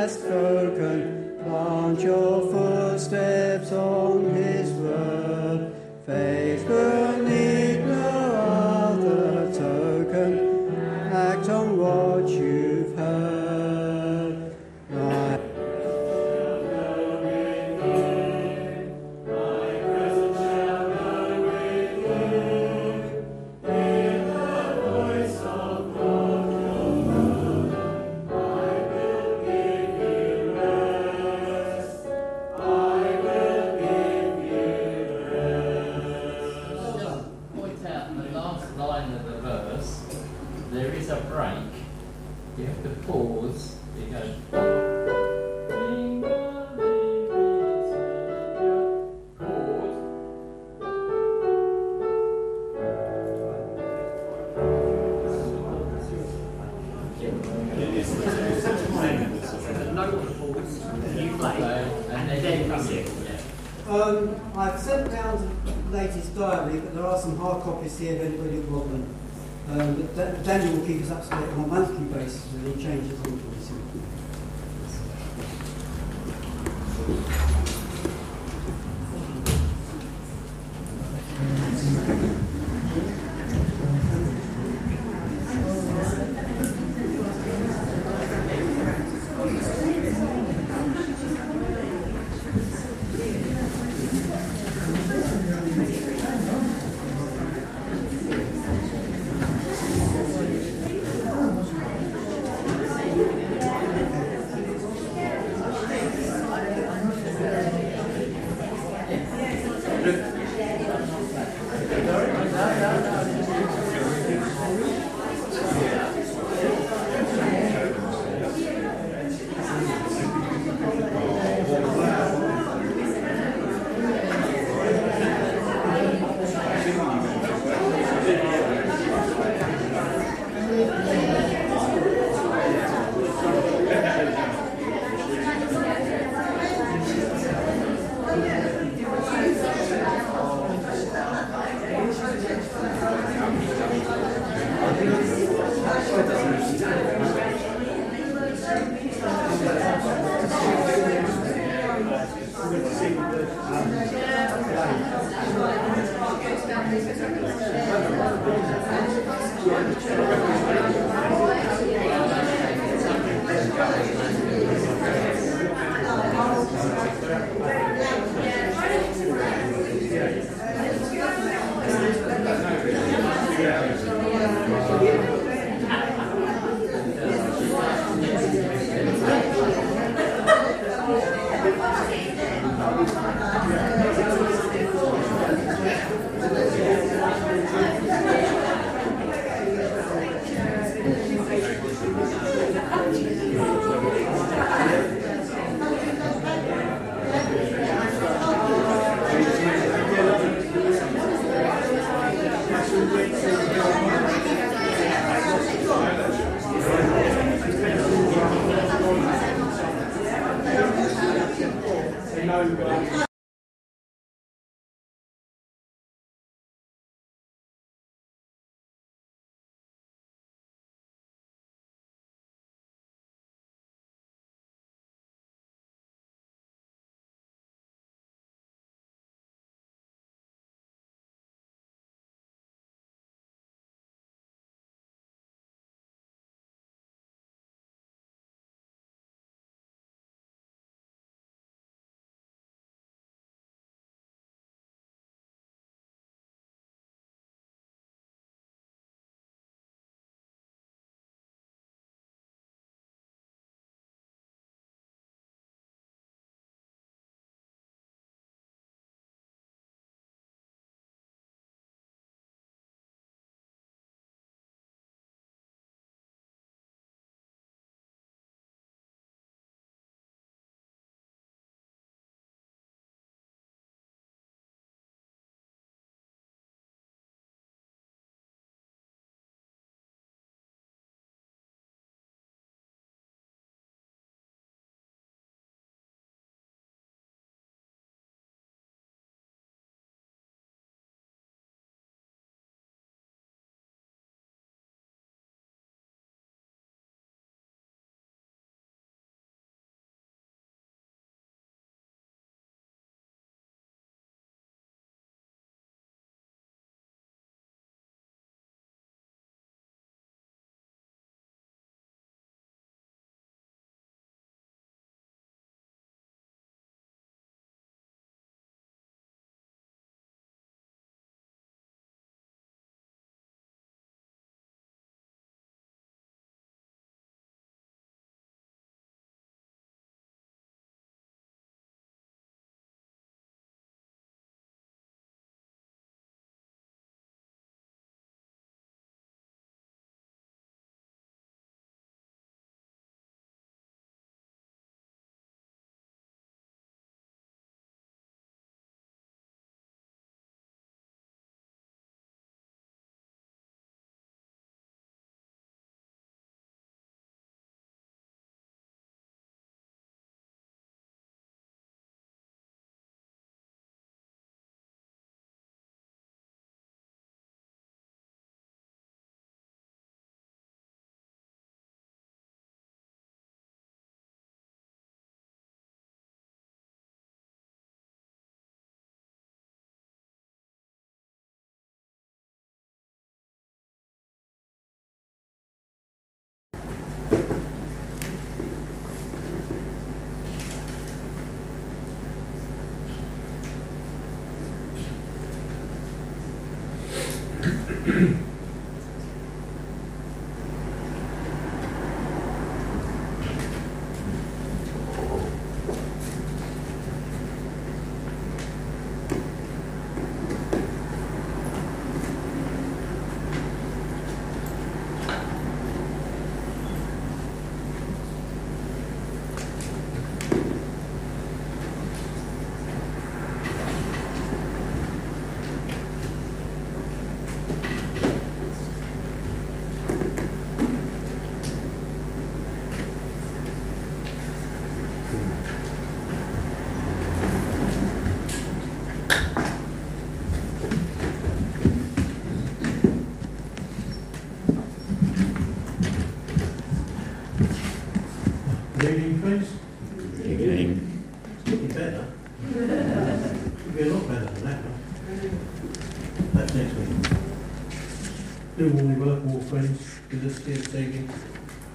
has spoken. Plant your footsteps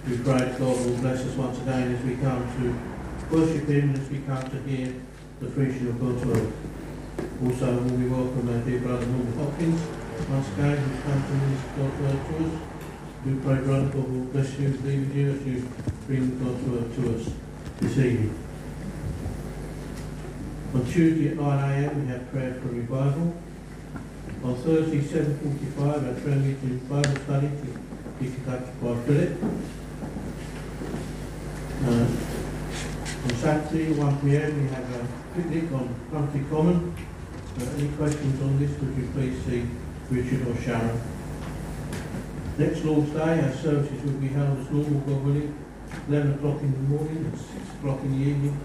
We pray that God will bless us once again as we come to worship Him and as we come to hear the preaching of God's word. Also, will we welcome our dear brother Norman Hopkins once again, who's come to minister God's word to us. We pray, brother, God will bless you, be with you as you bring God's word to us this evening. On Tuesday at 9am we have prayer for revival. On Thursday 7.45 our prayer meeting Bible study to be conducted by Philip. Uh, on Saturday 1pm we have a picnic on Country Common. Uh, any questions on this would you please see Richard or Sharon. Next Lord's Day our services will be held as normal God willing 11 o'clock in the morning and 6 o'clock in the evening.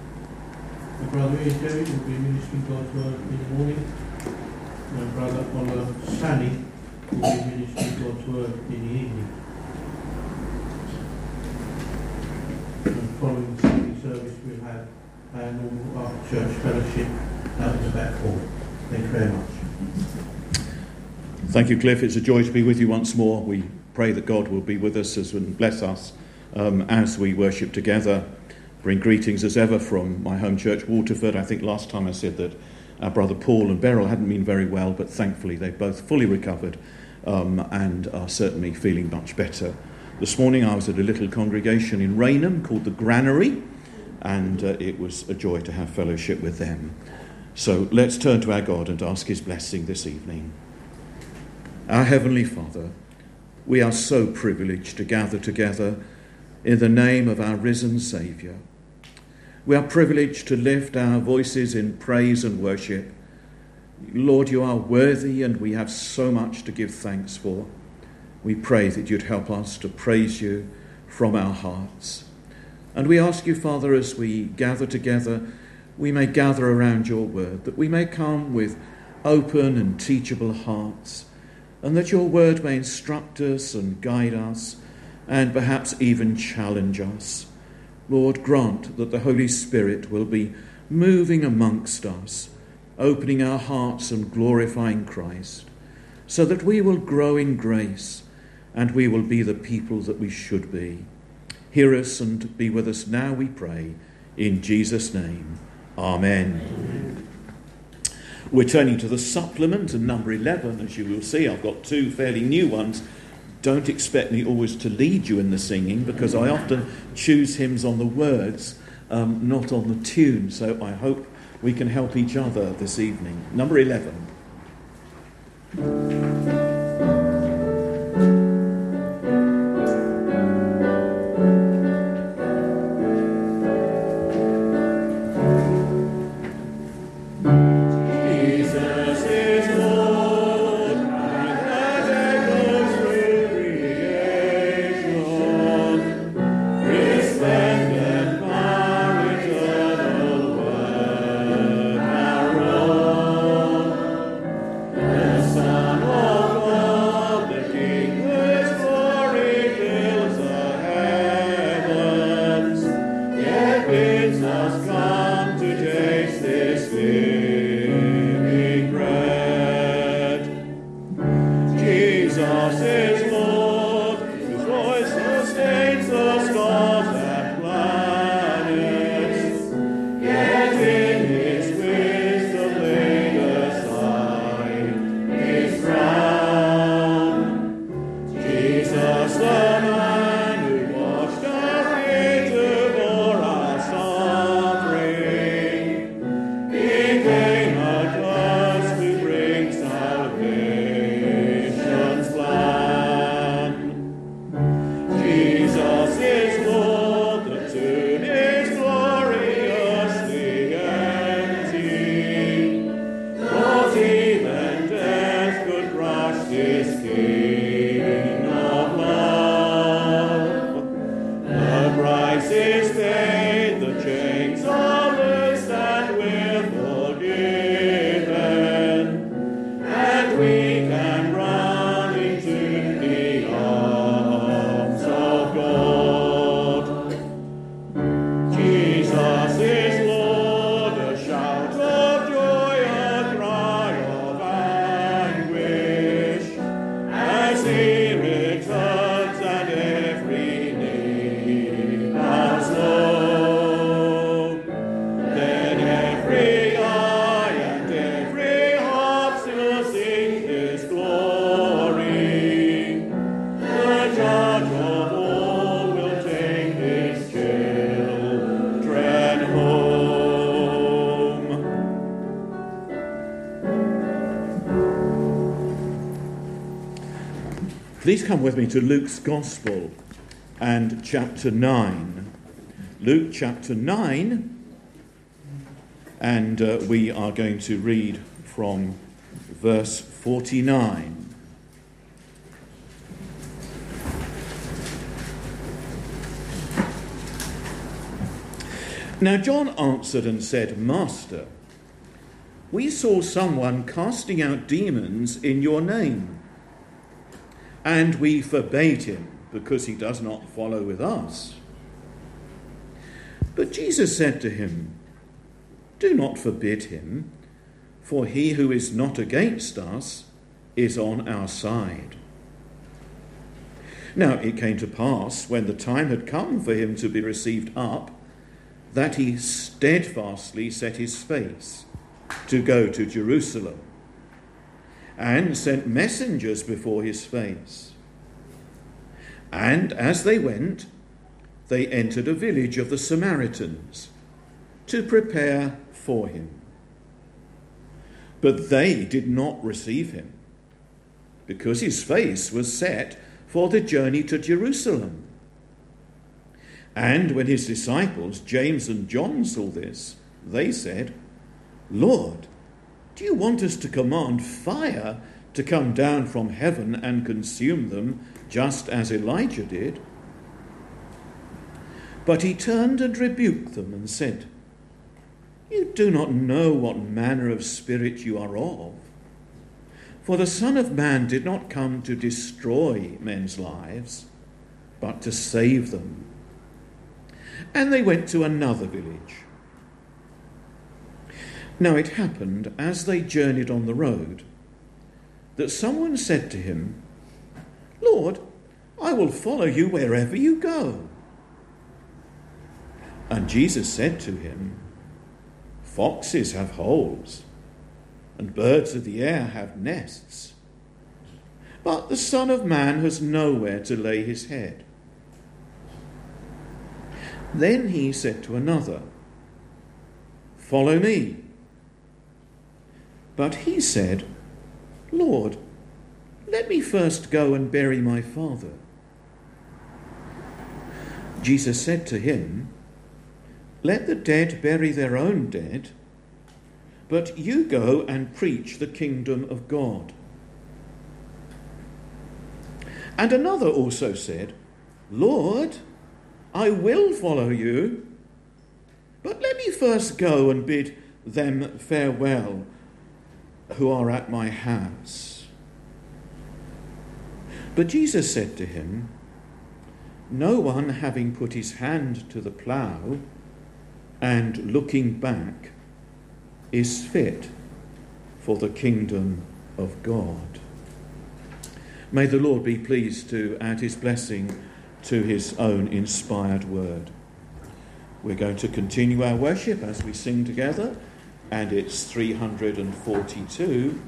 My brother Ian Jerry will be ministering God's word in the morning. My brother Oliver Sally will be ministering God's word in the evening. And following the Sunday service, we'll have our normal after church fellowship out in the back hall. Thank you very much. Thank you, Cliff. It's a joy to be with you once more. We pray that God will be with us as and bless us um, as we worship together. Bring greetings as ever from my home church, Waterford. I think last time I said that our brother Paul and Beryl hadn't been very well, but thankfully they've both fully recovered um, and are certainly feeling much better. This morning I was at a little congregation in Raynham called the Granary, and uh, it was a joy to have fellowship with them. So let's turn to our God and ask His blessing this evening. Our Heavenly Father, we are so privileged to gather together in the name of our risen Saviour. We are privileged to lift our voices in praise and worship. Lord, you are worthy, and we have so much to give thanks for. We pray that you'd help us to praise you from our hearts. And we ask you, Father, as we gather together, we may gather around your word, that we may come with open and teachable hearts, and that your word may instruct us and guide us, and perhaps even challenge us. Lord, grant that the Holy Spirit will be moving amongst us, opening our hearts and glorifying Christ, so that we will grow in grace and we will be the people that we should be. Hear us and be with us now, we pray, in Jesus' name. Amen. Amen. We're turning to the supplement and number 11, as you will see. I've got two fairly new ones don't expect me always to lead you in the singing because I often choose hymns on the words, um, not on the tune. So I hope we can help each other this evening. Number 11. Please come with me to Luke's Gospel and chapter 9. Luke chapter 9, and uh, we are going to read from verse 49. Now John answered and said, Master, we saw someone casting out demons in your name, and we forbade him because he does not follow with us. But Jesus said to him, Do not forbid him, for he who is not against us is on our side. Now it came to pass, when the time had come for him to be received up, that he steadfastly set his face to go to Jerusalem and sent messengers before his face. And as they went, they entered a village of the Samaritans to prepare for him. But they did not receive him, because his face was set for the journey to Jerusalem. And when his disciples, James and John, saw this, they said, Lord, do you want us to command fire to come down from heaven and consume them, just as Elijah did? But he turned and rebuked them and said, You do not know what manner of spirit you are of. For the Son of Man did not come to destroy men's lives, but to save them. And they went to another village. Now it happened, as they journeyed on the road, that someone said to him, Lord, I will follow you wherever you go. And Jesus said to him, Foxes have holes, and birds of the air have nests, but the Son of Man has nowhere to lay his head. Then he said to another, Follow me. But he said, Lord, let me first go and bury my father. Jesus said to him, Let the dead bury their own dead, but you go and preach the kingdom of God. And another also said, Lord, I will follow you, but let me first go and bid them farewell who are at my hands. But Jesus said to him, No one having put his hand to the plough and looking back is fit for the kingdom of God. May the Lord be pleased to add his blessing to his own inspired word. We're going to continue our worship as we sing together, and it's 342.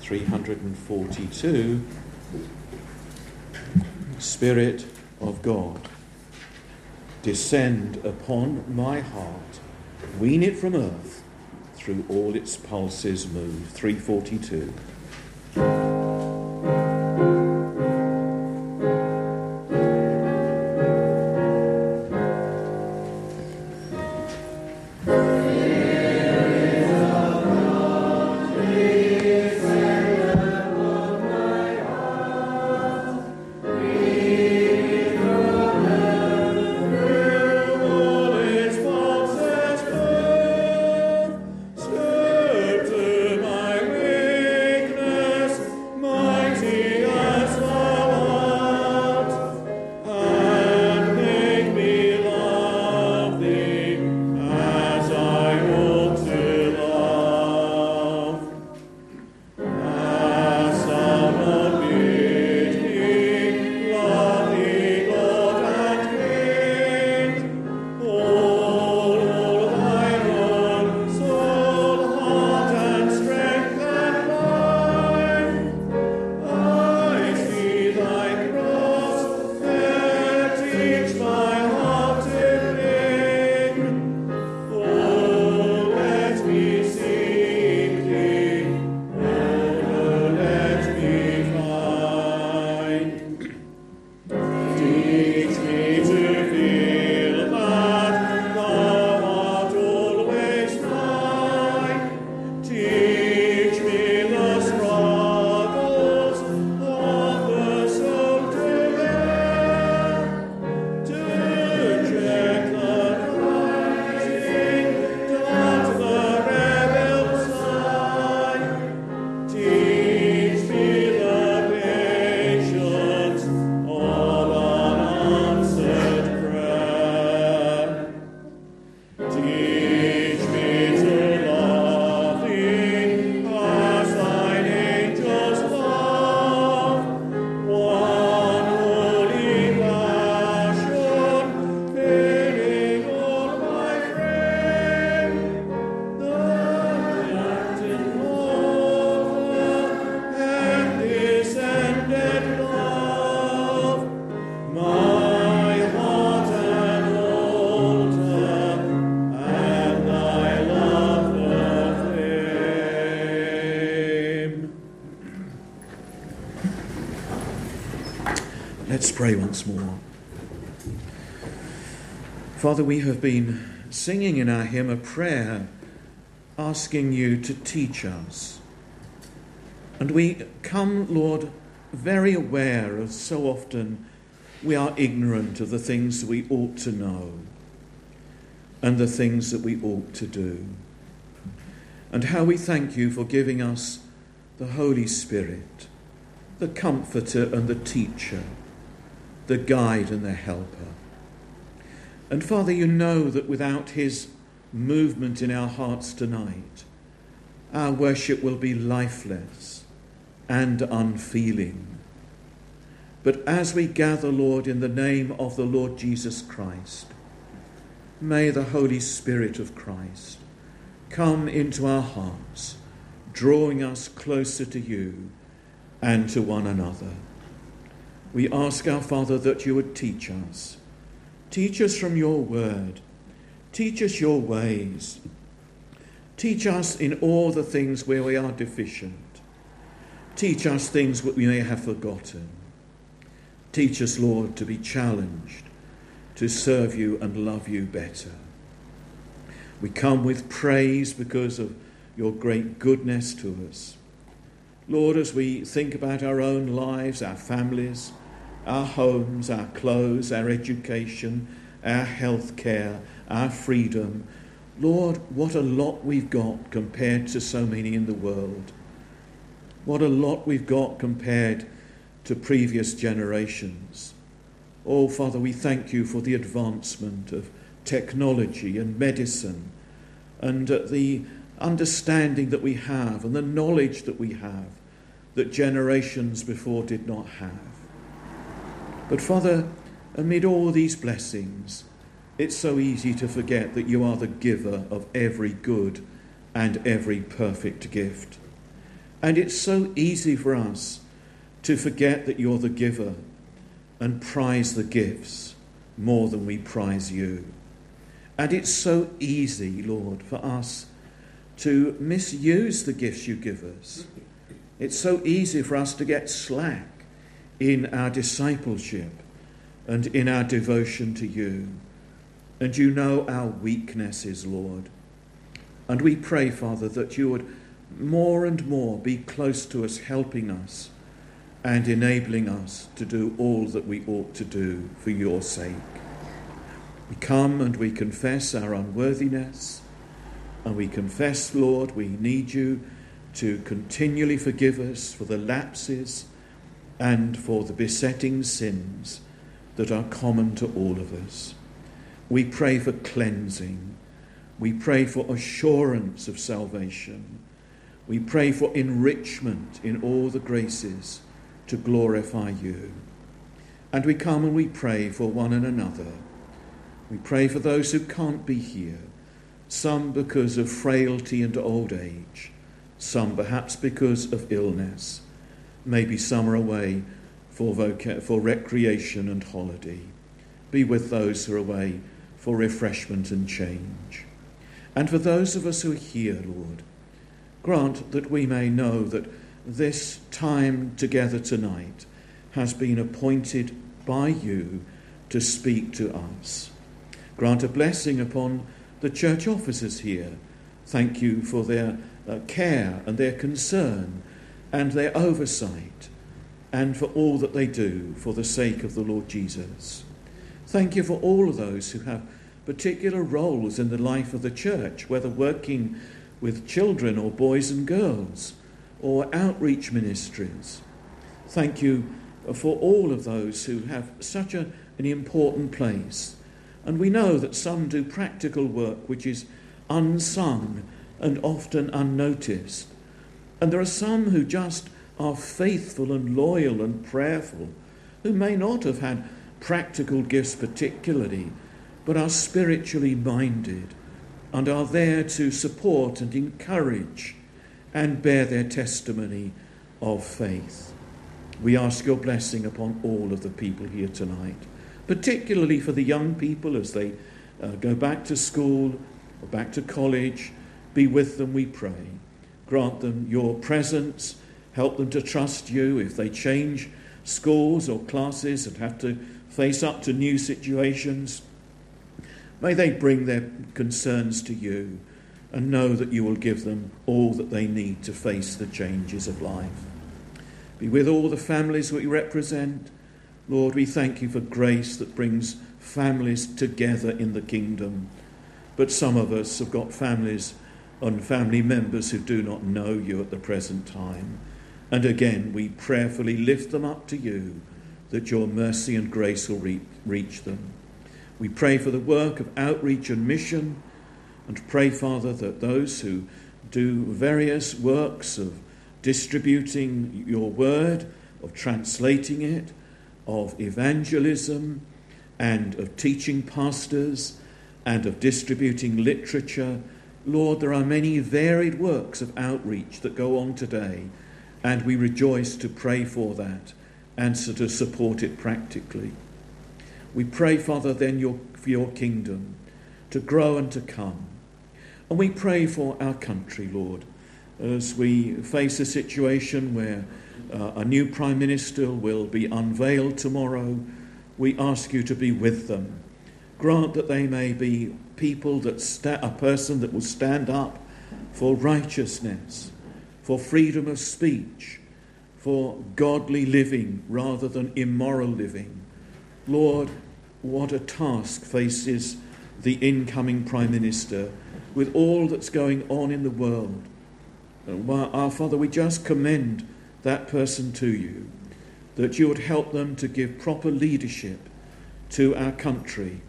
342. Spirit of God, descend upon my heart, wean it from earth, through all its pulses move. 342. Pray once more. Father, we have been singing in our hymn a prayer asking you to teach us. And we come, Lord, very aware of so often we are ignorant of the things we ought to know and the things that we ought to do. And how we thank you for giving us the Holy Spirit, the comforter and the teacher, the guide and the helper. And Father, you know that without his movement in our hearts tonight, our worship will be lifeless and unfeeling. But as we gather, Lord, in the name of the Lord Jesus Christ, may the Holy Spirit of Christ come into our hearts, drawing us closer to you and to one another. We ask our Father that you would teach us. Teach us from your word. Teach us your ways. Teach us in all the things where we are deficient. Teach us things that we may have forgotten. Teach us, Lord, to be challenged, to serve you and love you better. We come with praise because of your great goodness to us. Lord, as we think about our own lives, our families, our homes, our clothes, our education, our health care, our freedom, Lord, what a lot we've got compared to so many in the world. What a lot we've got compared to previous generations. Oh, Father, we thank you for the advancement of technology and medicine and uh, the understanding that we have and the knowledge that we have that generations before did not have. But, Father, amid all these blessings, it's so easy to forget that you are the giver of every good and every perfect gift. And it's so easy for us to forget that you're the giver and prize the gifts more than we prize you. And it's so easy, Lord, for us to misuse the gifts you give us. It's so easy for us to get slack in our discipleship and in our devotion to you. And you know our weaknesses, Lord. And we pray, Father, that you would more and more be close to us, helping us and enabling us to do all that we ought to do for your sake. We come and we confess our unworthiness, and we confess, Lord, we need you to continually forgive us for the lapses and for the besetting sins that are common to all of us. We pray for cleansing. We pray for assurance of salvation. We pray for enrichment in all the graces to glorify you. And we come and we pray for one and another. We pray for those who can't be here, some because of frailty and old age, some perhaps because of illness. Maybe are away for, voca- for recreation and holiday. Be with those who are away for refreshment and change. And for those of us who are here, Lord, grant that we may know that this time together tonight has been appointed by you to speak to us. Grant a blessing upon the church officers here. Thank you for their uh, care and their concern and their oversight and for all that they do for the sake of the Lord Jesus. Thank you for all of those who have particular roles in the life of the church, whether working with children or boys and girls or outreach ministries. Thank you for all of those who have such a, an important place. And we know that some do practical work which is unsung and often unnoticed. And there are some who just are faithful and loyal and prayerful, who may not have had practical gifts particularly, but are spiritually minded and are there to support and encourage and bear their testimony of faith. We ask your blessing upon all of the people here tonight, particularly for the young people as they uh, go back to school or back to college. Be with them, we pray. Grant them your presence. Help them to trust you. If they change schools or classes and have to face up to new situations. May they bring their concerns to you and know that you will give them all that they need to face the changes of life. Be with all the families we represent. Lord, we thank you for grace that brings families together in the kingdom. But some of us have got families and family members who do not know you at the present time. And again, we prayerfully lift them up to you that your mercy and grace will reach them. We pray for the work of outreach and mission and pray, Father, that those who do various works of distributing your word, of translating it, of evangelism, and of teaching pastors, and of distributing literature. Lord, there are many varied works of outreach that go on today, and we rejoice to pray for that and to support it practically. We pray, Father, then your, for your kingdom to grow and to come. And we pray for our country, Lord, as we face a situation where uh, a new Prime Minister will be unveiled tomorrow. We ask you to be with them. Grant that they may be people that a person that will stand up for righteousness, for freedom of speech, for godly living rather than immoral living. Lord, what a task faces the incoming Prime Minister with all that's going on in the world. Our Father, we just commend that person to you, that you would help them to give proper leadership to our country,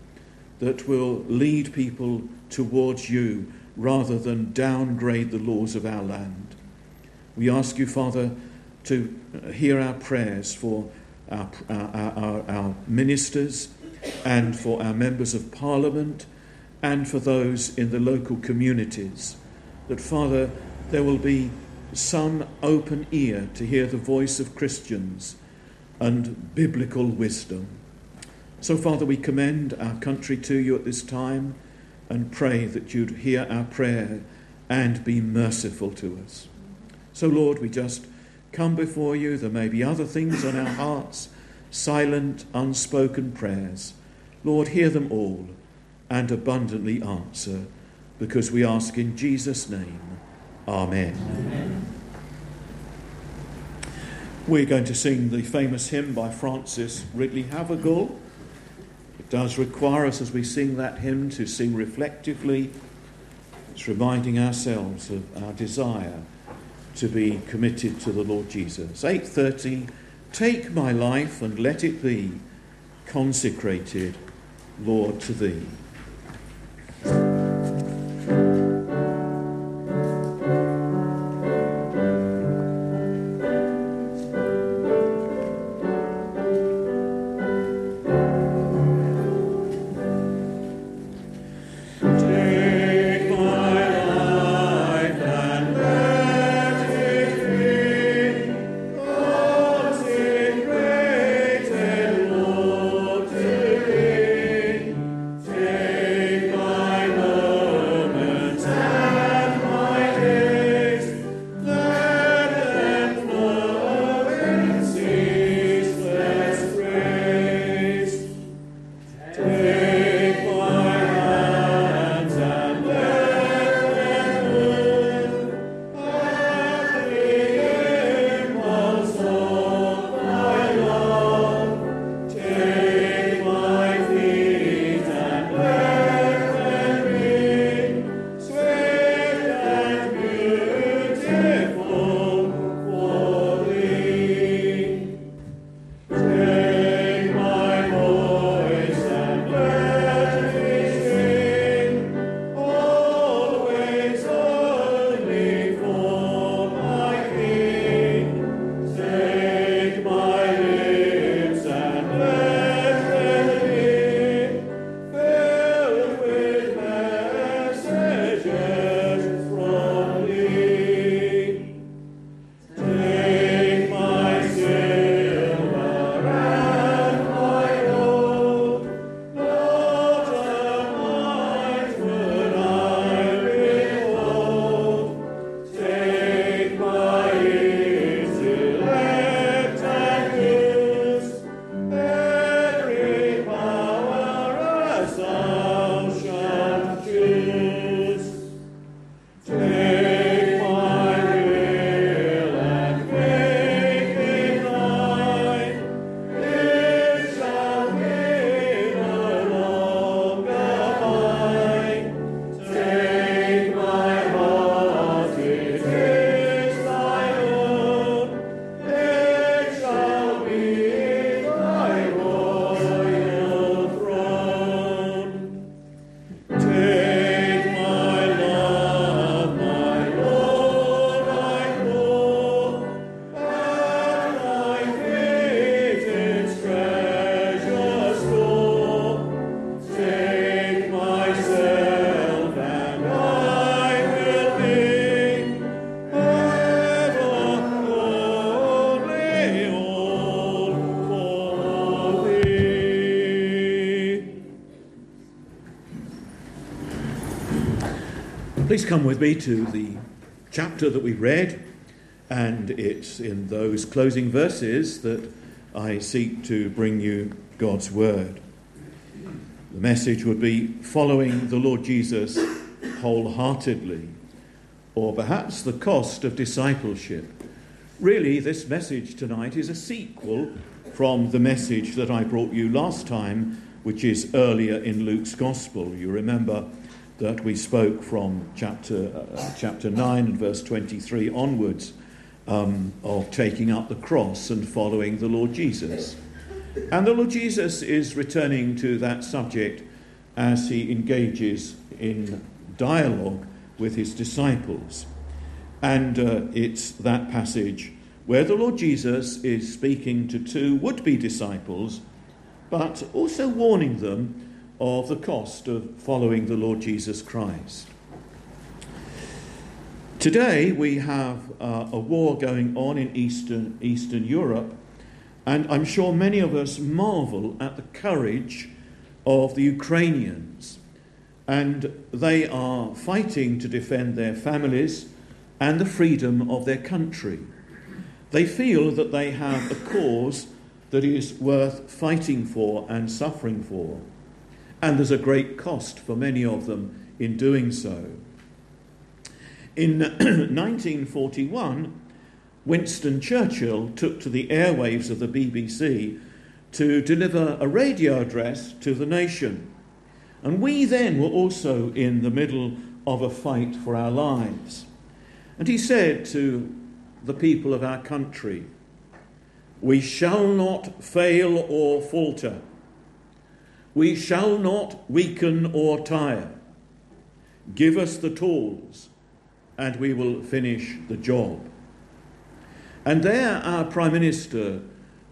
that will lead people towards you rather than downgrade the laws of our land. We ask you, Father, to uh, hear our prayers for our, our, our, our ministers and for our members of parliament and for those in the local communities. That, Father, there will be some open ear to hear the voice of Christians and biblical wisdom. So, Father, we commend our country to you at this time and pray that you'd hear our prayer and be merciful to us. So, Lord, we just come before you. There may be other things on our hearts, silent, unspoken prayers. Lord, hear them all and abundantly answer, because we ask in Jesus' name. Amen. Amen. We're going to sing the famous hymn by Francis Ridley Havergal. It does require us as we sing that hymn to sing reflectively. It's reminding ourselves of our desire to be committed to the Lord Jesus. 8:30 Take my life and let it be consecrated, Lord, to thee. Please come with me to the chapter that we read, and it's in those closing verses that I seek to bring you God's word. The message would be following the Lord Jesus wholeheartedly, or perhaps the cost of discipleship. Really, this message tonight is a sequel from the message that I brought you last time, which is earlier in Luke's Gospel. You remember that we spoke from chapter, uh, chapter 9 and verse 23 onwards um, of taking up the cross and following the Lord Jesus. And the Lord Jesus is returning to that subject as he engages in dialogue with his disciples. And uh, it's that passage where the Lord Jesus is speaking to two would be disciples, but also warning them of the cost of following the Lord Jesus Christ. Today we have uh, a war going on in Eastern, Eastern Europe, and I'm sure many of us marvel at the courage of the Ukrainians. And they are fighting to defend their families and the freedom of their country. They feel that they have a cause that is worth fighting for and suffering for and there's a great cost for many of them in doing so. In 1941, Winston Churchill took to the airwaves of the BBC to deliver a radio address to the nation. And we then were also in the middle of a fight for our lives. And he said to the people of our country, We shall not fail or falter. We shall not weaken or tire. Give us the tools, and we will finish the job. And there, our Prime Minister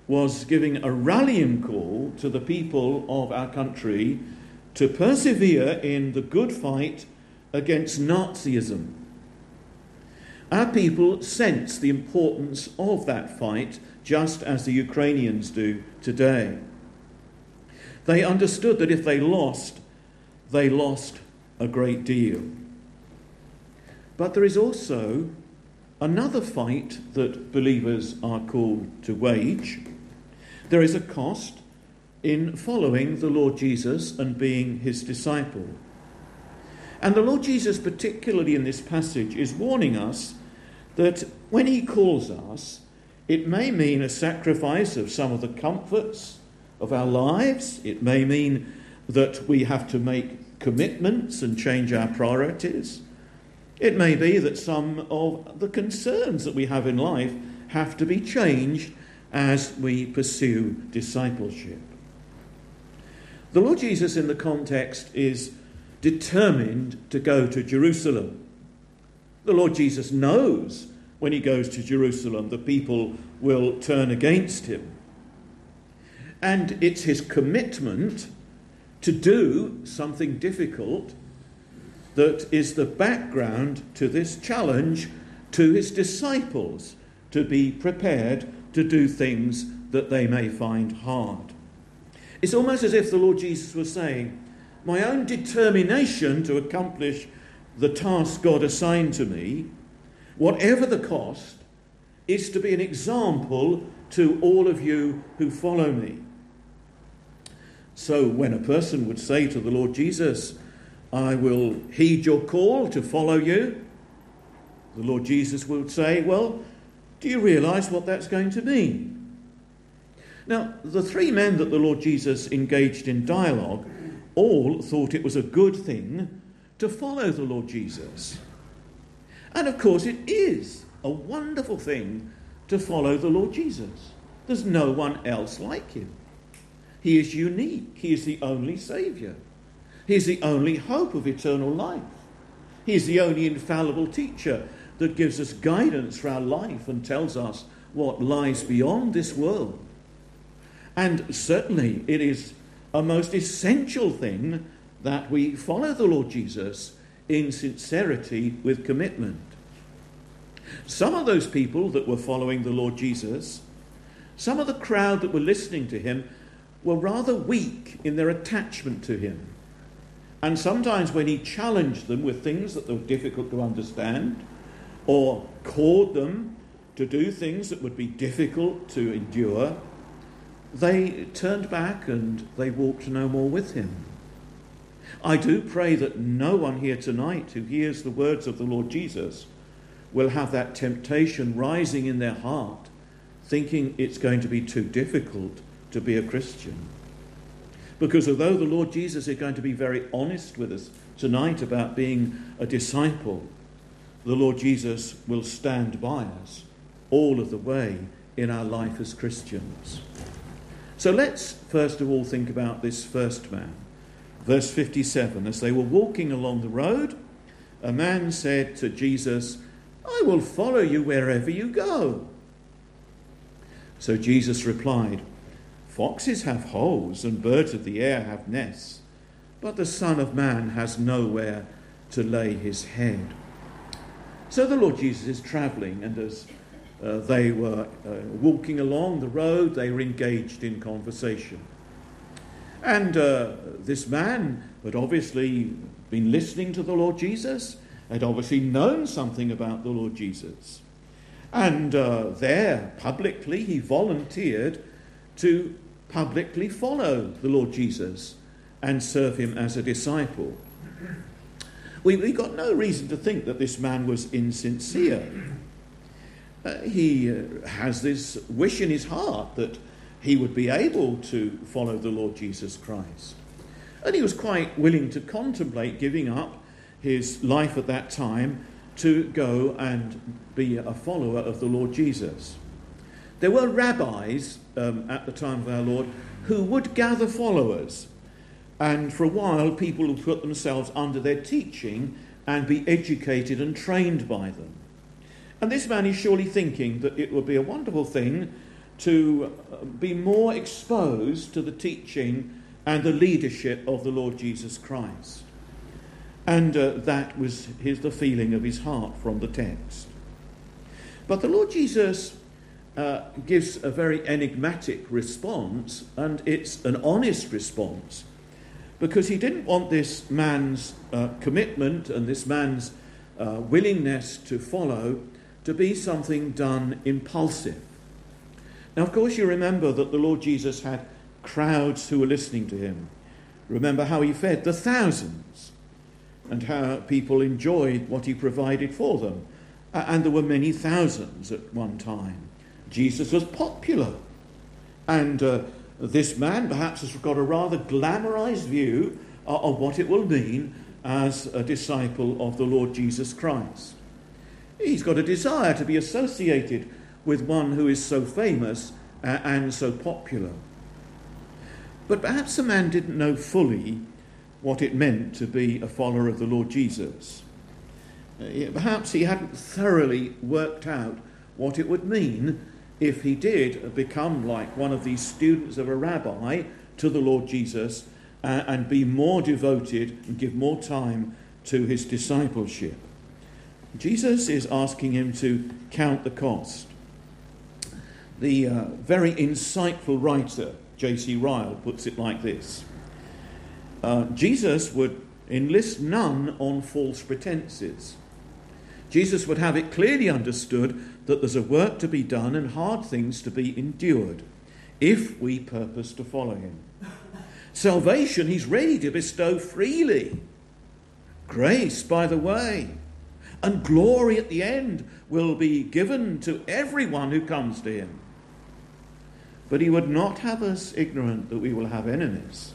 was giving a rallying call to the people of our country to persevere in the good fight against Nazism. Our people sense the importance of that fight just as the Ukrainians do today. They understood that if they lost, they lost a great deal. But there is also another fight that believers are called to wage. There is a cost in following the Lord Jesus and being his disciple. And the Lord Jesus, particularly in this passage, is warning us that when he calls us, it may mean a sacrifice of some of the comforts of our lives. It may mean that we have to make commitments and change our priorities. It may be that some of the concerns that we have in life have to be changed as we pursue discipleship. The Lord Jesus, in the context, is determined to go to Jerusalem. The Lord Jesus knows when he goes to Jerusalem, the people will turn against him. And it's his commitment to do something difficult that is the background to this challenge to his disciples to be prepared to do things that they may find hard. It's almost as if the Lord Jesus was saying, My own determination to accomplish the task God assigned to me, whatever the cost, is to be an example to all of you who follow me. So when a person would say to the Lord Jesus, I will heed your call to follow you, the Lord Jesus would say, Well, do you realize what that's going to mean? Now, the three men that the Lord Jesus engaged in dialogue all thought it was a good thing to follow the Lord Jesus. And of course, it is a wonderful thing to follow the Lord Jesus. There's no one else like him. He is unique. He is the only Saviour. He is the only hope of eternal life. He is the only infallible teacher that gives us guidance for our life and tells us what lies beyond this world. And certainly it is a most essential thing that we follow the Lord Jesus in sincerity with commitment. Some of those people that were following the Lord Jesus, some of the crowd that were listening to him, were rather weak in their attachment to him. And sometimes when he challenged them with things that were difficult to understand, or called them to do things that would be difficult to endure, they turned back and they walked no more with him. I do pray that no one here tonight who hears the words of the Lord Jesus will have that temptation rising in their heart, thinking it's going to be too difficult to be a Christian. Because although the Lord Jesus is going to be very honest with us tonight about being a disciple, the Lord Jesus will stand by us all of the way in our life as Christians. So let's first of all think about this first man. Verse 57 As they were walking along the road, a man said to Jesus, I will follow you wherever you go. So Jesus replied, Foxes have holes and birds of the air have nests, but the Son of Man has nowhere to lay his head. So the Lord Jesus is traveling, and as uh, they were uh, walking along the road, they were engaged in conversation. And uh, this man had obviously been listening to the Lord Jesus, had obviously known something about the Lord Jesus. And uh, there, publicly, he volunteered to publicly follow the Lord Jesus and serve him as a disciple. We, we got no reason to think that this man was insincere. Uh, he uh, has this wish in his heart that he would be able to follow the Lord Jesus Christ. And he was quite willing to contemplate giving up his life at that time to go and be a follower of the Lord Jesus. There were rabbis um, at the time of our Lord who would gather followers, and for a while people would put themselves under their teaching and be educated and trained by them. And this man is surely thinking that it would be a wonderful thing to uh, be more exposed to the teaching and the leadership of the Lord Jesus Christ. And uh, that was his, the feeling of his heart from the text. But the Lord Jesus uh, gives a very enigmatic response, and it's an honest response, because he didn't want this man's uh, commitment and this man's uh, willingness to follow to be something done impulsive. Now, of course, you remember that the Lord Jesus had crowds who were listening to him. Remember how he fed the thousands and how people enjoyed what he provided for them. And there were many thousands at one time. Jesus was popular. And uh, this man perhaps has got a rather glamorized view of what it will mean as a disciple of the Lord Jesus Christ. He's got a desire to be associated with one who is so famous uh, and so popular. But perhaps the man didn't know fully what it meant to be a follower of the Lord Jesus. Uh, perhaps he hadn't thoroughly worked out what it would mean if he did become like one of these students of a rabbi to the Lord Jesus uh, and be more devoted and give more time to his discipleship. Jesus is asking him to count the cost. The uh, very insightful writer, J.C. Ryle, puts it like this uh, Jesus would enlist none on false pretenses. Jesus would have it clearly understood that there's a work to be done and hard things to be endured if we purpose to follow him. Salvation he's ready to bestow freely. Grace, by the way, and glory at the end will be given to everyone who comes to him. But he would not have us ignorant that we will have enemies.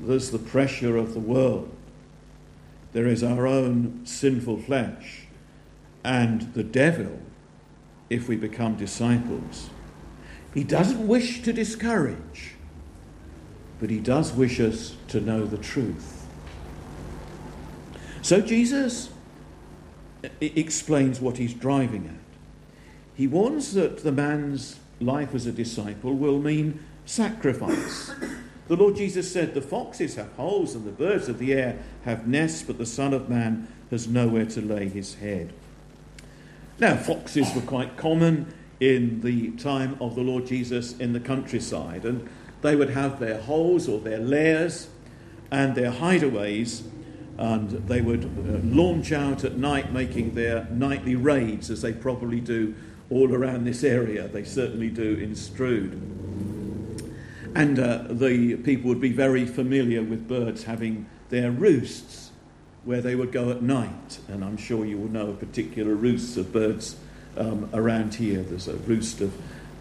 There's the pressure of the world, there is our own sinful flesh, and the devil if we become disciples. He doesn't wish to discourage, but he does wish us to know the truth. So Jesus explains what he's driving at. He warns that the man's life as a disciple will mean sacrifice. The Lord Jesus said, The foxes have holes and the birds of the air have nests, but the Son of Man has nowhere to lay his head. Now, foxes were quite common in the time of the Lord Jesus in the countryside, and they would have their holes or their lairs, and their hideaways, and they would uh, launch out at night making their nightly raids, as they probably do all around this area. They certainly do in Strood. And uh, the people would be very familiar with birds having their roosts where they would go at night. And I'm sure you will know a particular roosts of birds um, around here. There's a roost of,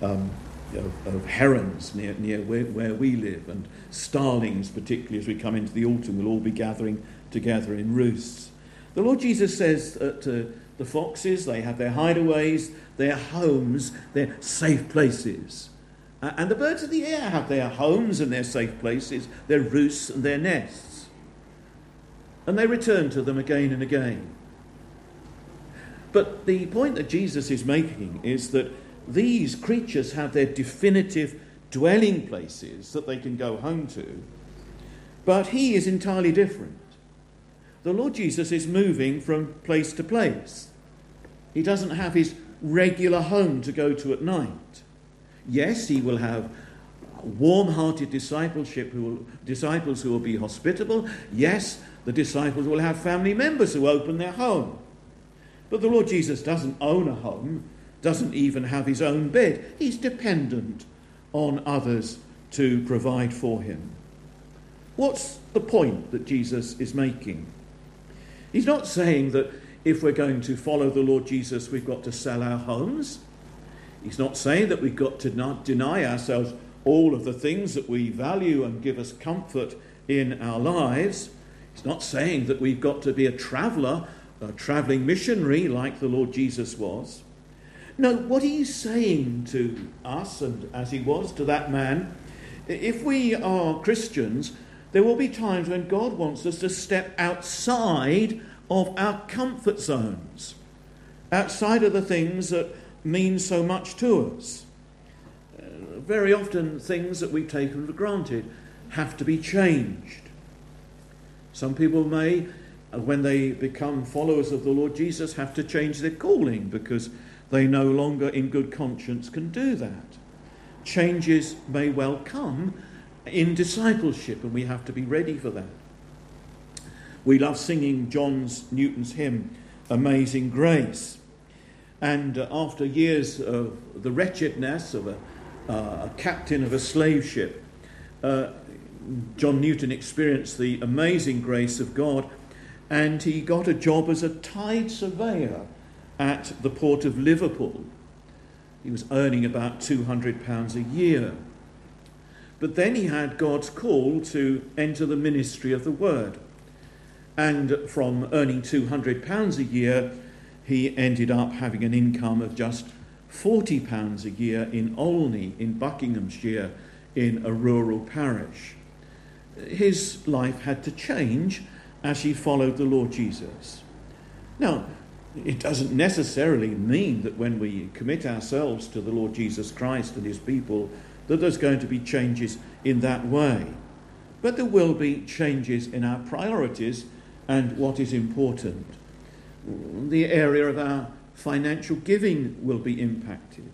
um, of, of, herons near, near where, where we live, and starlings, particularly as we come into the autumn, will all be gathering together in roosts. The Lord Jesus says that uh, the foxes, they have their hideaways, their homes, their safe places. Uh, and the birds of the air have their homes and their safe places, their roosts and their nests. And they return to them again and again. But the point that Jesus is making is that these creatures have their definitive dwelling places that they can go home to, but he is entirely different. The Lord Jesus is moving from place to place. He doesn't have his regular home to go to at night. Yes, he will have warm hearted discipleship who will, disciples who will be hospitable. Yes, the disciples will have family members who open their home. But the Lord Jesus doesn't own a home, doesn't even have his own bed. He's dependent on others to provide for him. What's the point that Jesus is making? He's not saying that if we're going to follow the Lord Jesus, we've got to sell our homes. He's not saying that we've got to not deny ourselves all of the things that we value and give us comfort in our lives. He's not saying that we've got to be a traveller, a travelling missionary like the Lord Jesus was. No, what he's saying to us, and as he was to that man, if we are Christians, there will be times when God wants us to step outside of our comfort zones, outside of the things that mean so much to us. Very often, things that we've taken for granted have to be changed. Some people may, uh, when they become followers of the Lord Jesus, have to change their calling because they no longer, in good conscience, can do that. Changes may well come in discipleship, and we have to be ready for that. We love singing John's Newton's hymn, Amazing Grace. And uh, after years of the wretchedness of a, a captain of a slave ship, uh, John Newton experienced the amazing grace of God, and he got a job as a tide surveyor at the port of Liverpool. He was earning about £200 a year. But then he had God's call to enter the ministry of the word. And from earning £200 a year, he ended up having an income of just £40 a year in Olney, in Buckinghamshire, in a rural parish. His life had to change as he followed the Lord Jesus. Now, it doesn't necessarily mean that when we commit ourselves to the Lord Jesus Christ and his people, that there's going to be changes in that way. But there will be changes in our priorities and what is important. The area of our financial giving will be impacted.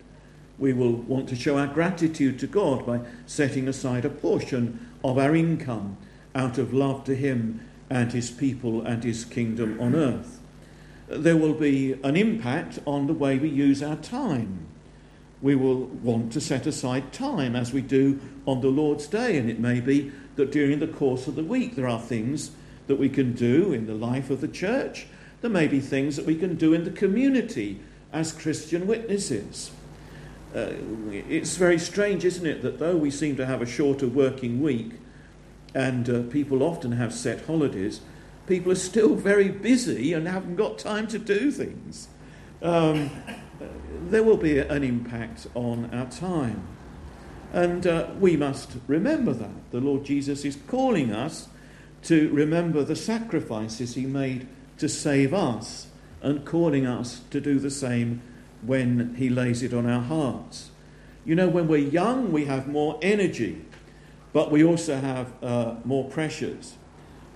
We will want to show our gratitude to God by setting aside a portion of our income out of love to Him and His people and His kingdom on earth there will be an impact on the way we use our time. We will want to set aside time as we do on the Lord's Day, and it may be that during the course of the week there are things that we can do in the life of the church. There may be things that we can do in the community as Christian witnesses. Uh, it's very strange, isn't it, that though we seem to have a shorter working week and uh, people often have set holidays, people are still very busy and haven't got time to do things. Um, there will be an impact on our time. And uh, we must remember that. The Lord Jesus is calling us to remember the sacrifices he made to save us and calling us to do the same when he lays it on our hearts. You know, when we're young, we have more energy, but we also have uh, more pressures.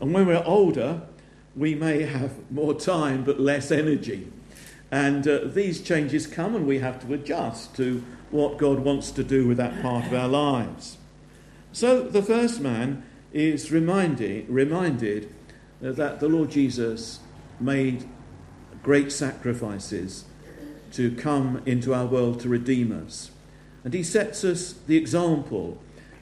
And when we're older, we may have more time but less energy. And uh, these changes come, and we have to adjust to what God wants to do with that part of our lives. So the first man is reminded, reminded that the Lord Jesus made great sacrifices to come into our world to redeem us. And he sets us the example.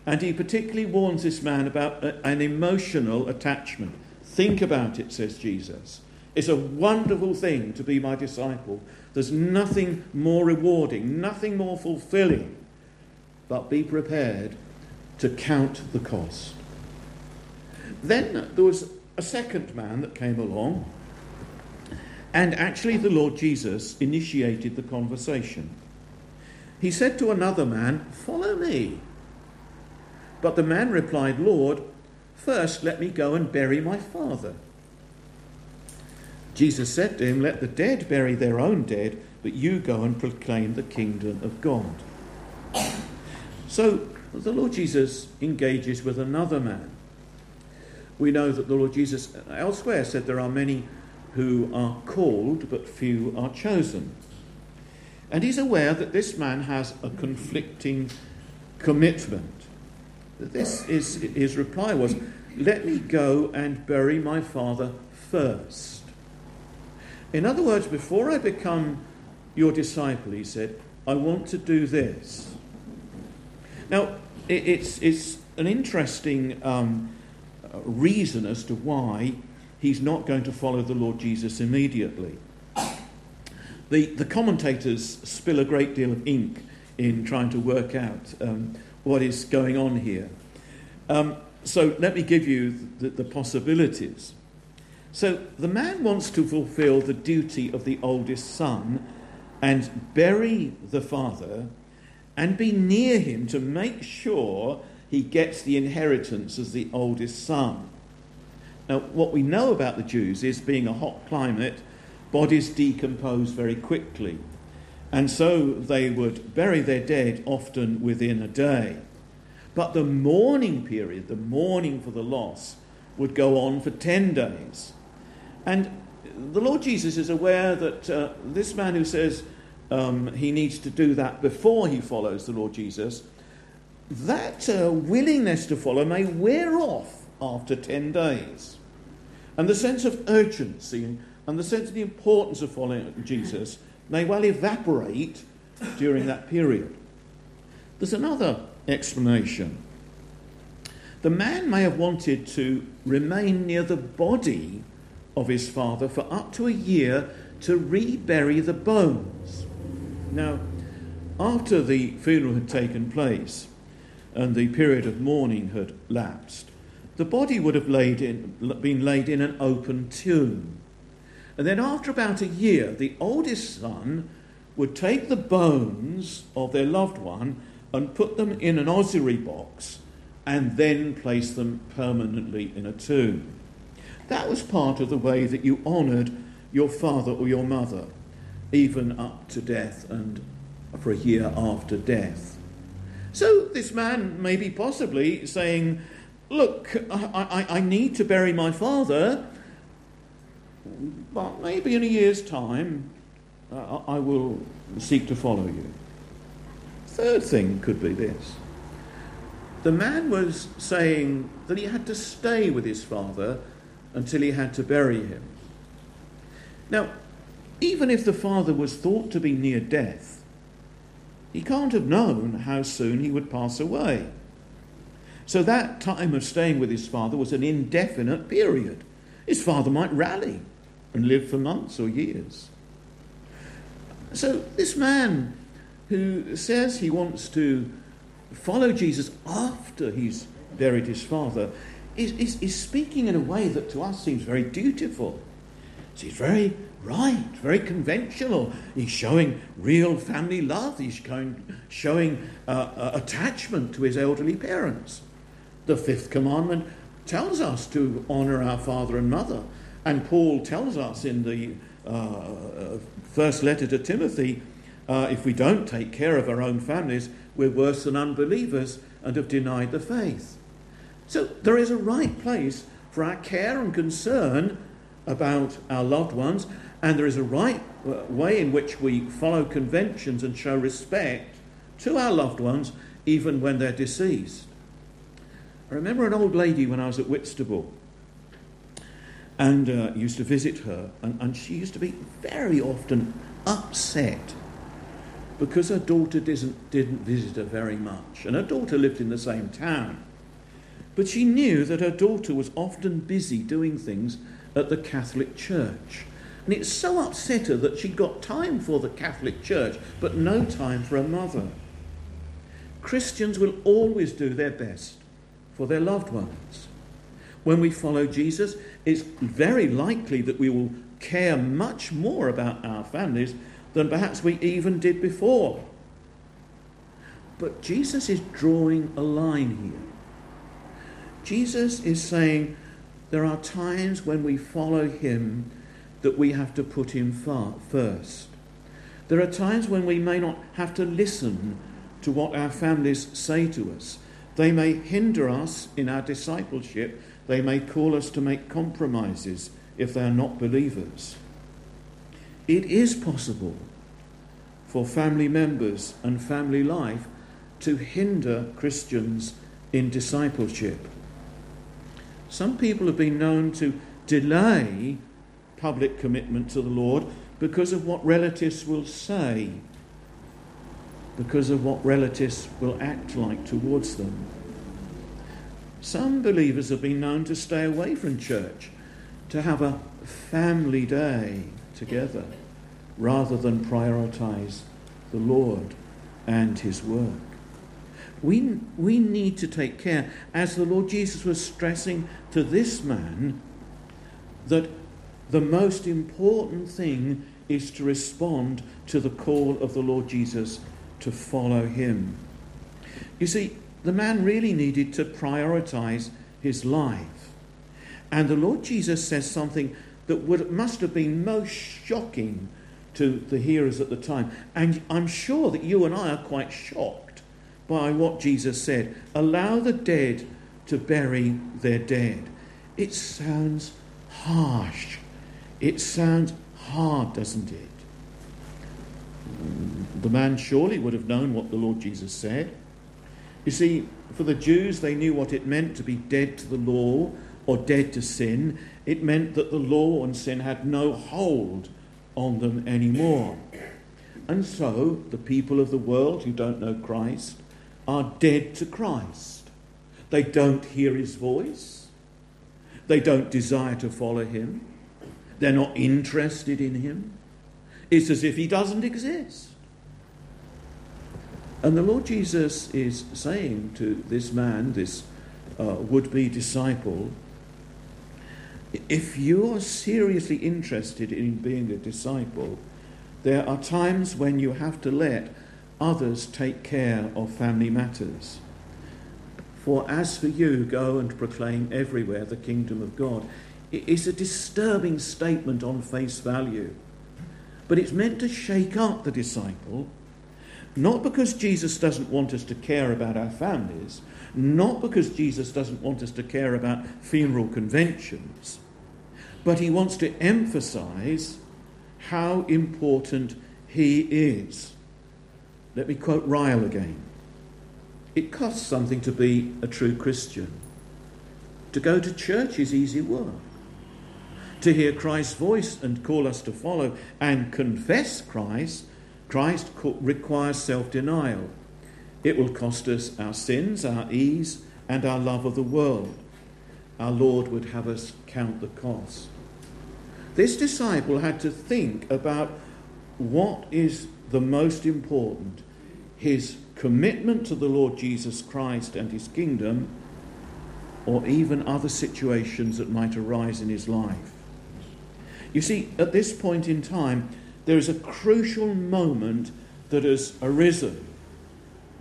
And he particularly warns this man about an emotional attachment. Think about it, says Jesus. It's a wonderful thing to be my disciple. There's nothing more rewarding, nothing more fulfilling. But be prepared to count the cost. Then there was a second man that came along, and actually the Lord Jesus initiated the conversation. He said to another man, Follow me. But the man replied, Lord, first let me go and bury my father. Jesus said to him, Let the dead bury their own dead, but you go and proclaim the kingdom of God. So the Lord Jesus engages with another man. We know that the Lord Jesus elsewhere said there are many who are called, but few are chosen. And he's aware that this man has a conflicting commitment. This is his reply was, "Let me go and bury my father first. In other words, before I become your disciple, he said, I want to do this. Now, it's, it's an interesting um, reason as to why he's not going to follow the Lord Jesus immediately. The, the commentators spill a great deal of ink in trying to work out um, what is going on here. Um, so let me give you the, the possibilities. So the man wants to fulfill the duty of the oldest son and bury the father and be near him to make sure he gets the inheritance as the oldest son. Now, what we know about the Jews is being a hot climate, bodies decompose very quickly. And so they would bury their dead often within a day. But the mourning period, the mourning for the loss, would go on for 10 days. And the Lord Jesus is aware that uh, this man who says um, he needs to do that before he follows the Lord Jesus, that uh, willingness to follow may wear off after 10 days. And the sense of urgency and the sense of the importance of following Jesus may well evaporate during that period. There's another explanation. The man may have wanted to remain near the body of his father for up to a year to rebury the bones. Now, after the funeral had taken place and the period of mourning had lapsed, the body would have laid in, been laid in an open tomb. And then, after about a year, the oldest son would take the bones of their loved one and put them in an ossuary box and then place them permanently in a tomb. That was part of the way that you honoured your father or your mother, even up to death and for a year after death. So this man may be possibly saying, Look, I, I, I need to bury my father, but maybe in a year's time uh, I will seek to follow you. Third thing could be this the man was saying that he had to stay with his father until he had to bury him. Now, even if the father was thought to be near death, he can't have known how soon he would pass away. So that time of staying with his father was an indefinite period. His father might rally and live for months or years. So this man who says he wants to follow Jesus after he's buried his father is, is, is speaking in a way that to us seems very dutiful. He's very right, very conventional. He's showing real family love. He's showing, showing uh, uh, attachment to his elderly parents. The fifth commandment tells us to honour our father and mother. And Paul tells us in the uh, first letter to Timothy uh, if we don't take care of our own families, we're worse than unbelievers and have denied the faith. So there is a right place for our care and concern about our loved ones, and there is a right uh, way in which we follow conventions and show respect to our loved ones even when they're deceased. I remember an old lady when I was at Whitstable and uh, used to visit her, and, and she used to be very often upset because her daughter didn't, didn't visit her very much. And her daughter lived in the same town. But she knew that her daughter was often busy doing things at the Catholic Church. And it so upset her that she'd got time for the Catholic Church, but no time for her mother. Christians will always do their best for their loved ones. When we follow Jesus, it's very likely that we will care much more about our families than perhaps we even did before. But Jesus is drawing a line here. Jesus is saying there are times when we follow him that we have to put him first. There are times when we may not have to listen to what our families say to us. They may hinder us in our discipleship. They may call us to make compromises if they are not believers. It is possible for family members and family life to hinder Christians in discipleship. Some people have been known to delay public commitment to the Lord because of what relatives will say, because of what relatives will act like towards them. Some believers have been known to stay away from church, to have a family day together, rather than prioritize the Lord and His work. We, we need to take care, as the Lord Jesus was stressing to this man, that the most important thing is to respond to the call of the Lord Jesus to follow him. You see, the man really needed to prioritize his life. And the Lord Jesus says something that would, must have been most shocking to the hearers at the time. And I'm sure that you and I are quite shocked by what Jesus said. Allow the dead to bury their dead. It sounds harsh. It sounds hard, doesn't it? The man surely would have known what the Lord Jesus said. You see, for the Jews, they knew what it meant to be dead to the law or dead to sin. It meant that the law and sin had no hold on them anymore. And so, the people of the world who don't know Christ are dead to Christ. They don't hear his voice, they don't desire to follow him. They're not interested in him. It's as if he doesn't exist. And the Lord Jesus is saying to this man, this uh, would be disciple, if you are seriously interested in being a disciple, there are times when you have to let others take care of family matters. For as for you, go and proclaim everywhere the kingdom of God. It's a disturbing statement on face value, but it's meant to shake up the disciple, not because Jesus doesn't want us to care about our families, not because Jesus doesn't want us to care about funeral conventions, but he wants to emphasize how important he is. Let me quote Ryle again. It costs something to be a true Christian. To go to church is easy work to hear Christ's voice and call us to follow and confess Christ, Christ requires self denial. It will cost us our sins, our ease, and our love of the world. Our Lord would have us count the cost. This disciple had to think about what is the most important his commitment to the Lord Jesus Christ and his kingdom, or even other situations that might arise in his life. You see, at this point in time, there is a crucial moment that has arisen.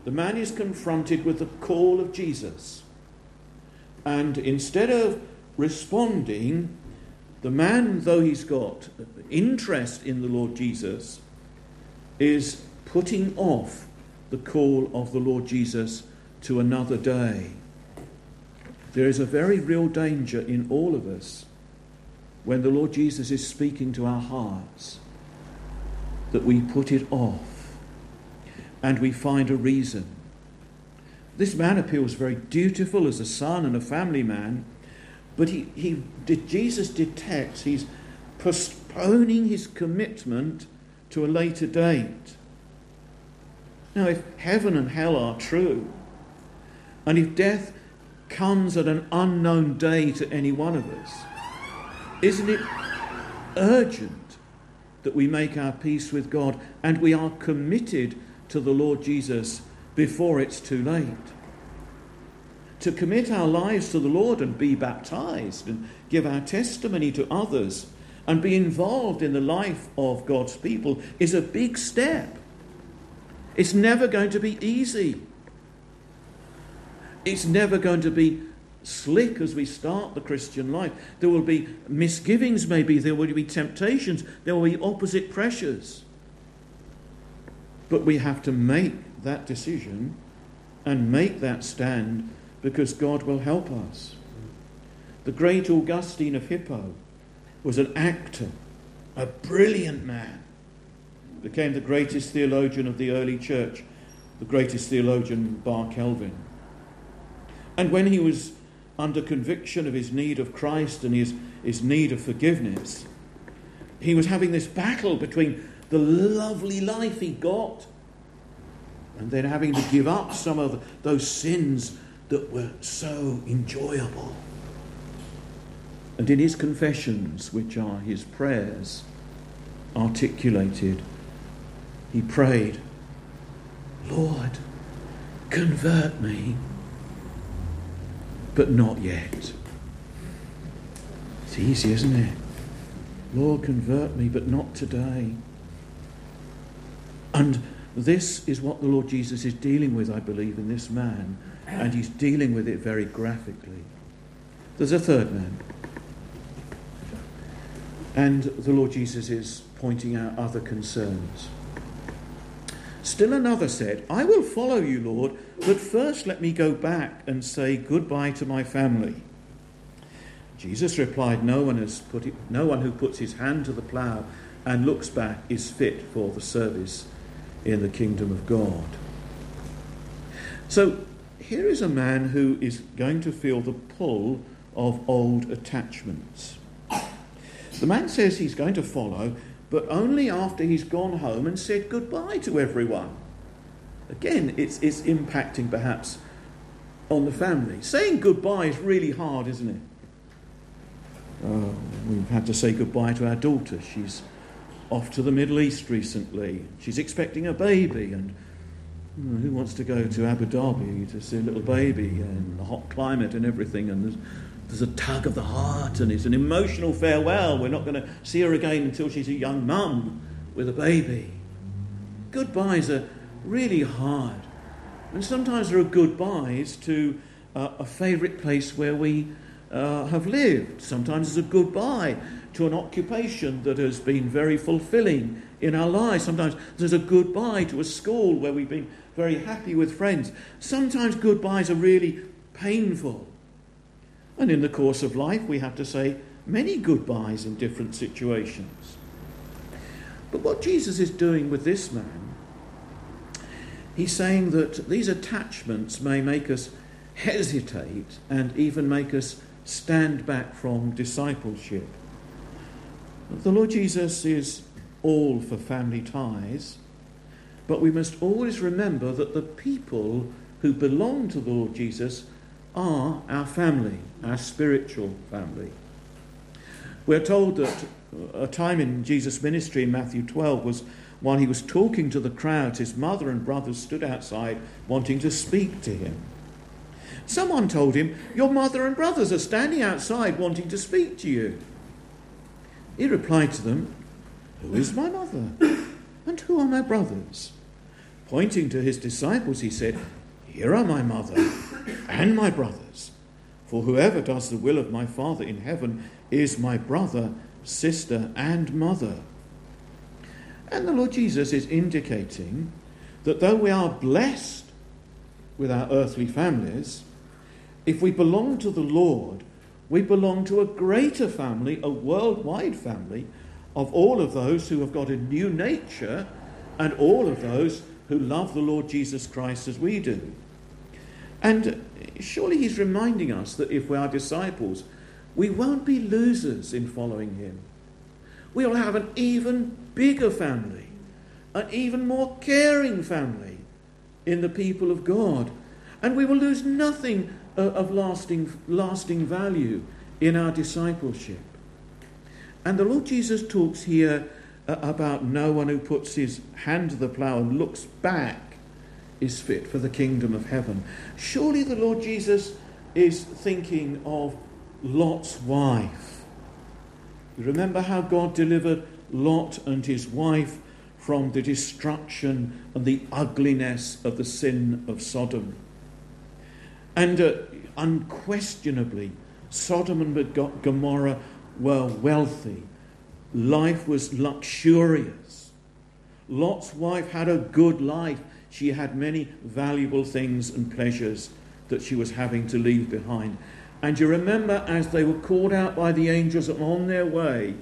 The man is confronted with the call of Jesus. And instead of responding, the man, though he's got interest in the Lord Jesus, is putting off the call of the Lord Jesus to another day. There is a very real danger in all of us when the Lord Jesus is speaking to our hearts, that we put it off and we find a reason. This man appears very dutiful as a son and a family man, but he, he did, Jesus detects he's postponing his commitment to a later date. Now, if heaven and hell are true, and if death comes at an unknown day to any one of us, isn't it urgent that we make our peace with God and we are committed to the Lord Jesus before it's too late? To commit our lives to the Lord and be baptized and give our testimony to others and be involved in the life of God's people is a big step. It's never going to be easy. It's never going to be slick as we start the Christian life. There will be misgivings, maybe, there will be temptations, there will be opposite pressures. But we have to make that decision and make that stand because God will help us. The great Augustine of Hippo was an actor, a brilliant man, became the greatest theologian of the early church, the greatest theologian bar Calvin. And when he was under conviction of his need of Christ and his, his need of forgiveness, he was having this battle between the lovely life he got and then having to give up some of those sins that were so enjoyable. And in his confessions, which are his prayers articulated, he prayed, Lord, convert me but not yet. It's easy, isn't it? Lord, convert me, but not today. And this is what the Lord Jesus is dealing with, I believe, in this man, and he's dealing with it very graphically. There's a third man. And the Lord Jesus is pointing out other concerns. Still another said, I will follow you, Lord, but first let me go back and say goodbye to my family. Jesus replied, No one, has put it, no one who puts his hand to the plough and looks back is fit for the service in the kingdom of God. So here is a man who is going to feel the pull of old attachments. The man says he's going to follow, but only after he's gone home and said goodbye to everyone. Again, it's, it's impacting perhaps on the family. Saying goodbye is really hard, isn't it? Uh, we've had to say goodbye to our daughter. She's off to the Middle East recently. She's expecting a baby, and who wants to go to Abu Dhabi to see a little baby and the hot climate and everything? And there's, there's a tug of the heart, and it's an emotional farewell. We're not going to see her again until she's a young mum with a baby. Goodbyes are really hard. And sometimes there are goodbyes to uh, a favourite place where we uh, have lived. Sometimes it's a goodbye to an occupation that has been very fulfilling in our lives. Sometimes there's a goodbye to a school where we've been very happy with friends. Sometimes goodbyes are really painful. And in the course of life, we have to say many goodbyes in different situations. But what Jesus is doing with this man he's saying that these attachments may make us hesitate and even make us stand back from discipleship. The Lord Jesus is all for family ties, but we must always remember that the people who belong to the Lord Jesus are our family, our spiritual family. We're told that a time in Jesus' ministry in Matthew 12 was while he was talking to the crowd, his mother and brothers stood outside wanting to speak to him. Someone told him, Your mother and brothers are standing outside wanting to speak to you. He replied to them, Who is my mother? And who are my brothers? Pointing to his disciples, he said, Here are my mother and my brothers. For whoever does the will of my Father in heaven is my brother, sister, and mother. And the Lord Jesus is indicating that though we are blessed with our earthly families, if we belong to the Lord, we belong to a greater family, a worldwide family of all of those who have got a new nature and all of those who love the Lord Jesus Christ as we do. And surely he's reminding us that if we are disciples, we won't be losers in following him. We'll have an even bigger family, an even more caring family in the people of God. And we will lose nothing uh, of lasting, lasting value in our discipleship. And the Lord Jesus talks here uh, about no one who puts his hand to the plough and looks back is fit for the kingdom of heaven. Surely the Lord Jesus is thinking of Lot's wife. You remember how God delivered Lot and his wife from the destruction and the ugliness of the sin of Sodom. And uh, unquestionably, Sodom and Gomorrah were wealthy. Life was luxurious. Lot's wife had a good life. She had many valuable things and pleasures that she was having to leave behind. And you remember, as they were called out by the angels and on their way,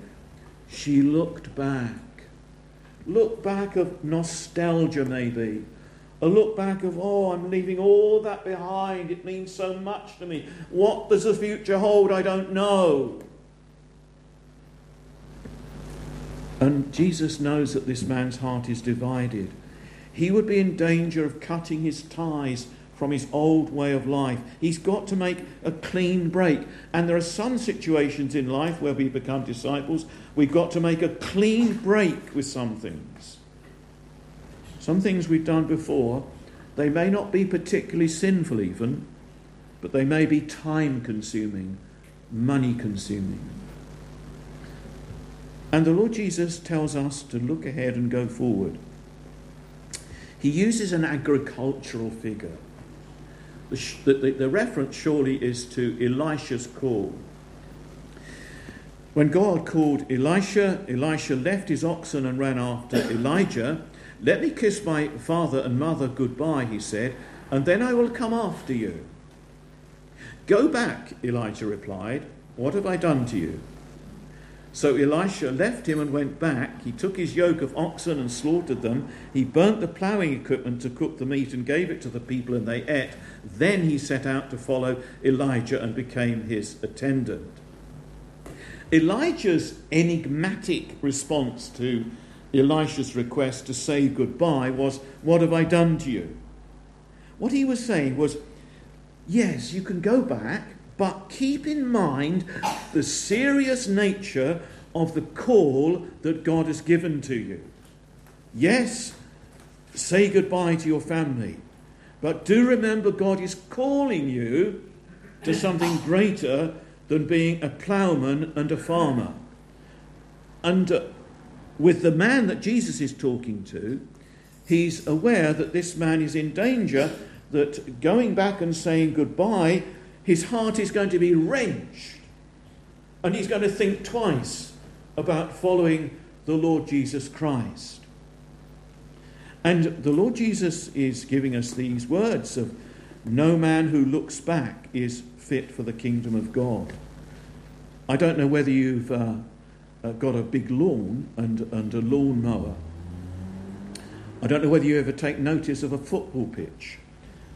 she looked back. Look back of nostalgia, maybe. A look back of, oh, I'm leaving all that behind. It means so much to me. What does the future hold? I don't know. And Jesus knows that this man's heart is divided. He would be in danger of cutting his ties from his old way of life. He's got to make a clean break. And there are some situations in life where we become disciples, we've got to make a clean break with some things. Some things we've done before, they may not be particularly sinful, even, but they may be time consuming, money consuming. And the Lord Jesus tells us to look ahead and go forward. He uses an agricultural figure. The, the, the reference surely is to Elisha's call. When God called Elisha, Elisha left his oxen and ran after Elijah. Let me kiss my father and mother goodbye, he said, and then I will come after you. Go back, Elijah replied. What have I done to you? So Elisha left him and went back. He took his yoke of oxen and slaughtered them. He burnt the ploughing equipment to cook the meat and gave it to the people, and they ate. Then he set out to follow Elijah and became his attendant. Elijah's enigmatic response to Elisha's request to say goodbye was, What have I done to you? What he was saying was, Yes, you can go back, but keep in mind the serious nature of the call that God has given to you. Yes, say goodbye to your family, but do remember God is calling you to something greater than being a ploughman and a farmer. And uh, with the man that Jesus is talking to, he's aware that this man is in danger, that going back and saying goodbye his heart is going to be wrenched and he's going to think twice about following the Lord Jesus Christ. And the Lord Jesus is giving us these words of no man who looks back is fit for the kingdom of God. I don't know whether you've uh, uh, got a big lawn and, and a lawn mower. I don't know whether you ever take notice of a football pitch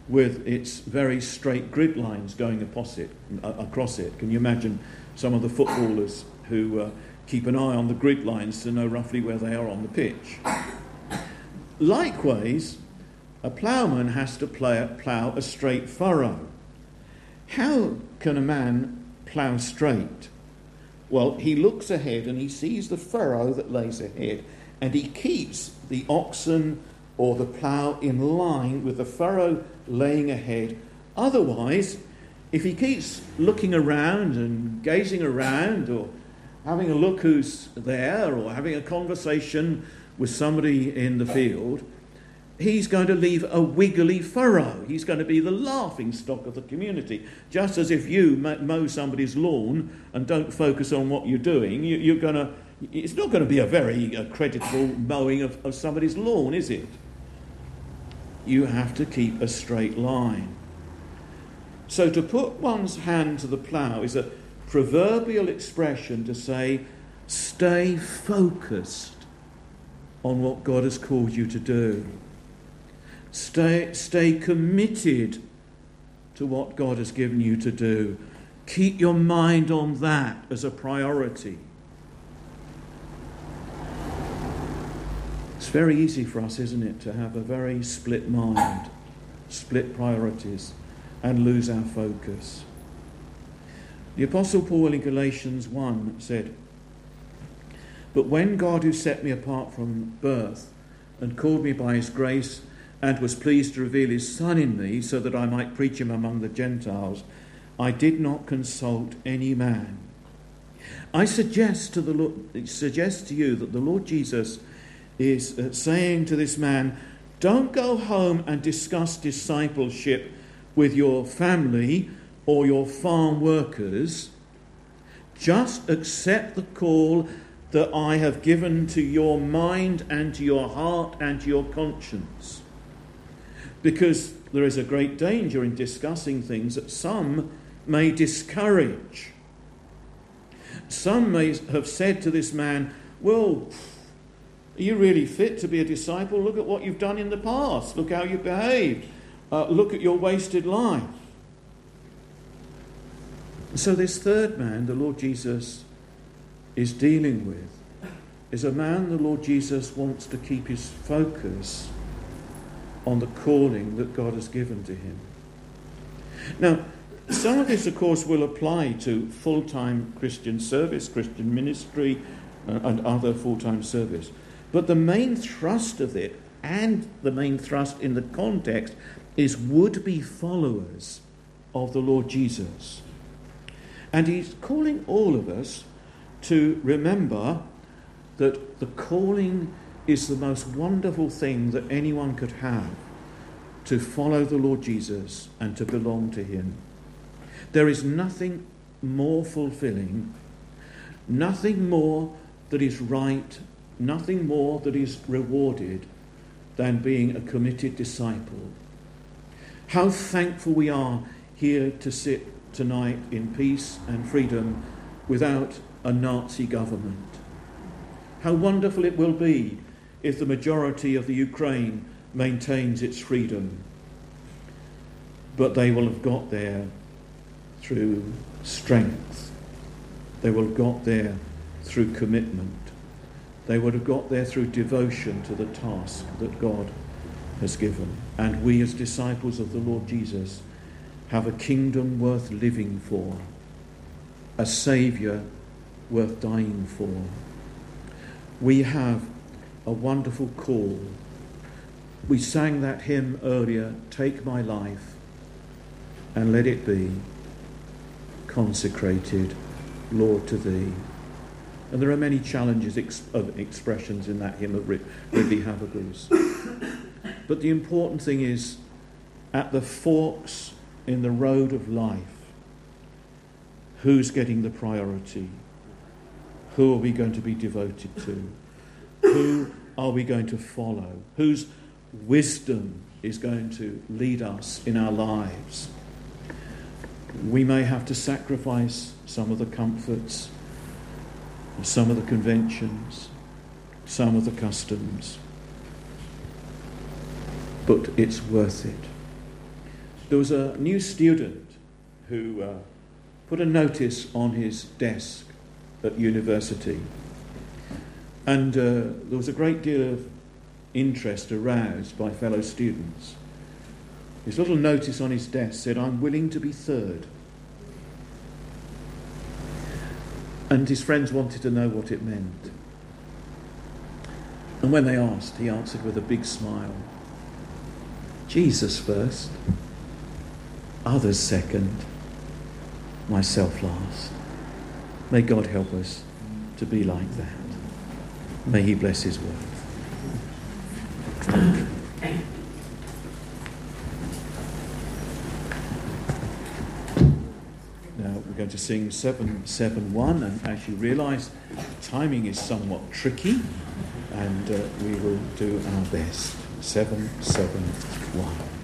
with its very straight grid lines going across it. Across it. Can you imagine some of the footballers who uh, keep an eye on the grid lines to know roughly where they are on the pitch? Likewise, a ploughman has to plough a straight furrow. How can a man plough straight? Well, he looks ahead and he sees the furrow that lays ahead, and he keeps the oxen or the plough in line with the furrow laying ahead. Otherwise, if he keeps looking around and gazing around or having a look who's there or having a conversation with somebody in the field, he's going to leave a wiggly furrow. He's going to be the laughing stock of the community. Just as if you mow somebody's lawn and don't focus on what you're doing, you, are going to, it's not going to be a very uh, creditable mowing of, of somebody's lawn, is it? You have to keep a straight line. So to put one's hand to the plough is a proverbial expression to say, stay focused on what God has called you to do. Stay, stay committed to what God has given you to do. Keep your mind on that as a priority. It's very easy for us, isn't it, to have a very split mind, split priorities, and lose our focus. The Apostle Paul in Galatians 1 said, But when God, who set me apart from birth and called me by his grace, and was pleased to reveal his Son in me so that I might preach him among the Gentiles, I did not consult any man. I suggest to, the suggest to you that the Lord Jesus is uh, saying to this man, Don't go home and discuss discipleship with your family or your farm workers. Just accept the call that I have given to your mind and to your heart and to your conscience. Because there is a great danger in discussing things that some may discourage. Some may have said to this man, Well, are you really fit to be a disciple? Look at what you've done in the past. Look how you behaved. Uh, look at your wasted life. So, this third man, the Lord Jesus is dealing with, is a man the Lord Jesus wants to keep his focus on the calling that God has given to him. Now, some of this, of course, will apply to full time Christian service, Christian ministry, uh, and other full time service. But the main thrust of it, and the main thrust in the context, is would be followers of the Lord Jesus. And he's calling all of us to remember that the calling is the most wonderful thing that anyone could have to follow the Lord Jesus and to belong to him. There is nothing more fulfilling, nothing more that is right, nothing more that is rewarded than being a committed disciple. How thankful we are here to sit tonight in peace and freedom without a Nazi government. How wonderful it will be if the majority of the Ukraine maintains its freedom. But they will have got there through strength. They will have got there through commitment. They would have got there through devotion to the task that God has given. And we, as disciples of the Lord Jesus, have a kingdom worth living for, a Saviour worth dying for. We have a wonderful call. We sang that hymn earlier Take my life and let it be consecrated, Lord, to thee. And there are many challenges ex- of expressions in that hymn of Ridley Havergal's. But the important thing is at the forks in the road of life, who's getting the priority? Who are we going to be devoted to? Who are we going to follow? Whose wisdom is going to lead us in our lives? We may have to sacrifice some of the comforts, some of the conventions, some of the customs, but it's worth it. There was a new student who uh, put a notice on his desk at university, and uh, there was a great deal of interest aroused by fellow students. His little notice on his desk said, I'm willing to be third. And his friends wanted to know what it meant. And when they asked, he answered with a big smile Jesus first, others second, myself last. May God help us to be like that. May He bless His word. Now we're going sing 771, and as you realise, timing is somewhat tricky, and uh, we will do our best. 771.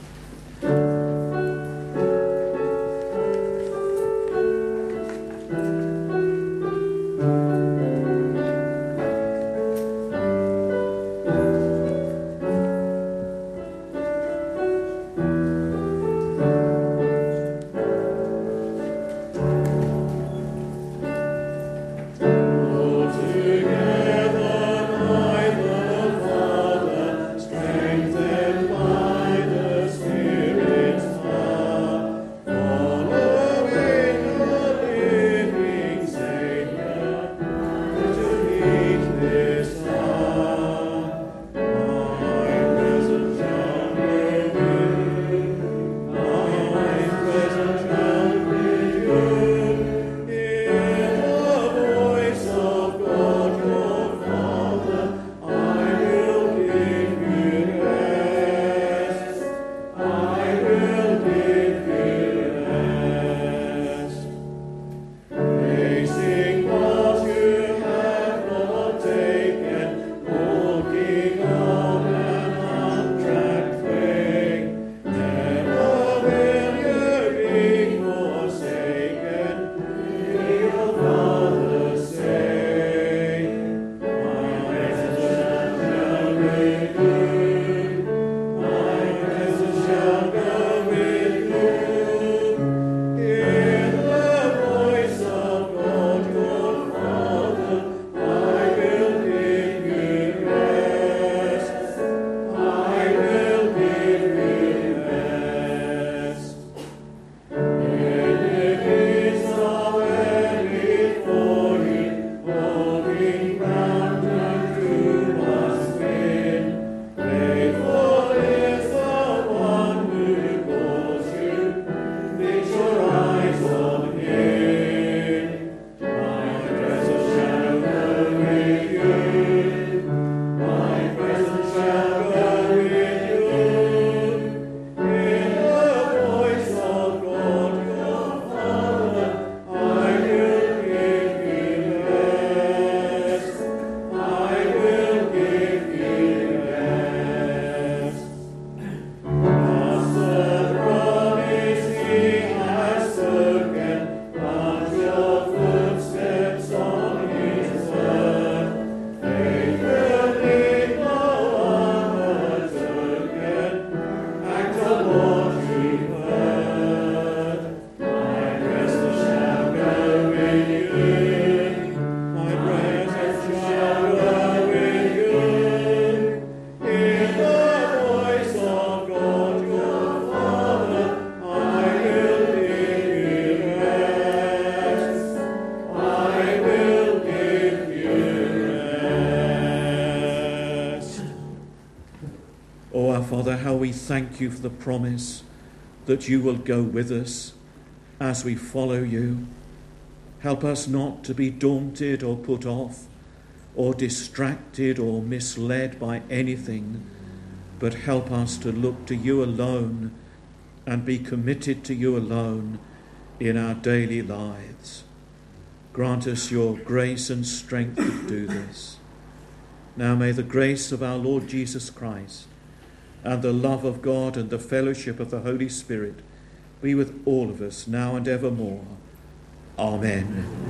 Thank you for the promise that you will go with us as we follow you. Help us not to be daunted or put off or distracted or misled by anything, but help us to look to you alone and be committed to you alone in our daily lives. Grant us your grace and strength to do this. Now may the grace of our Lord Jesus Christ and the love of God and the fellowship of the Holy Spirit be with all of us now and evermore. Amen.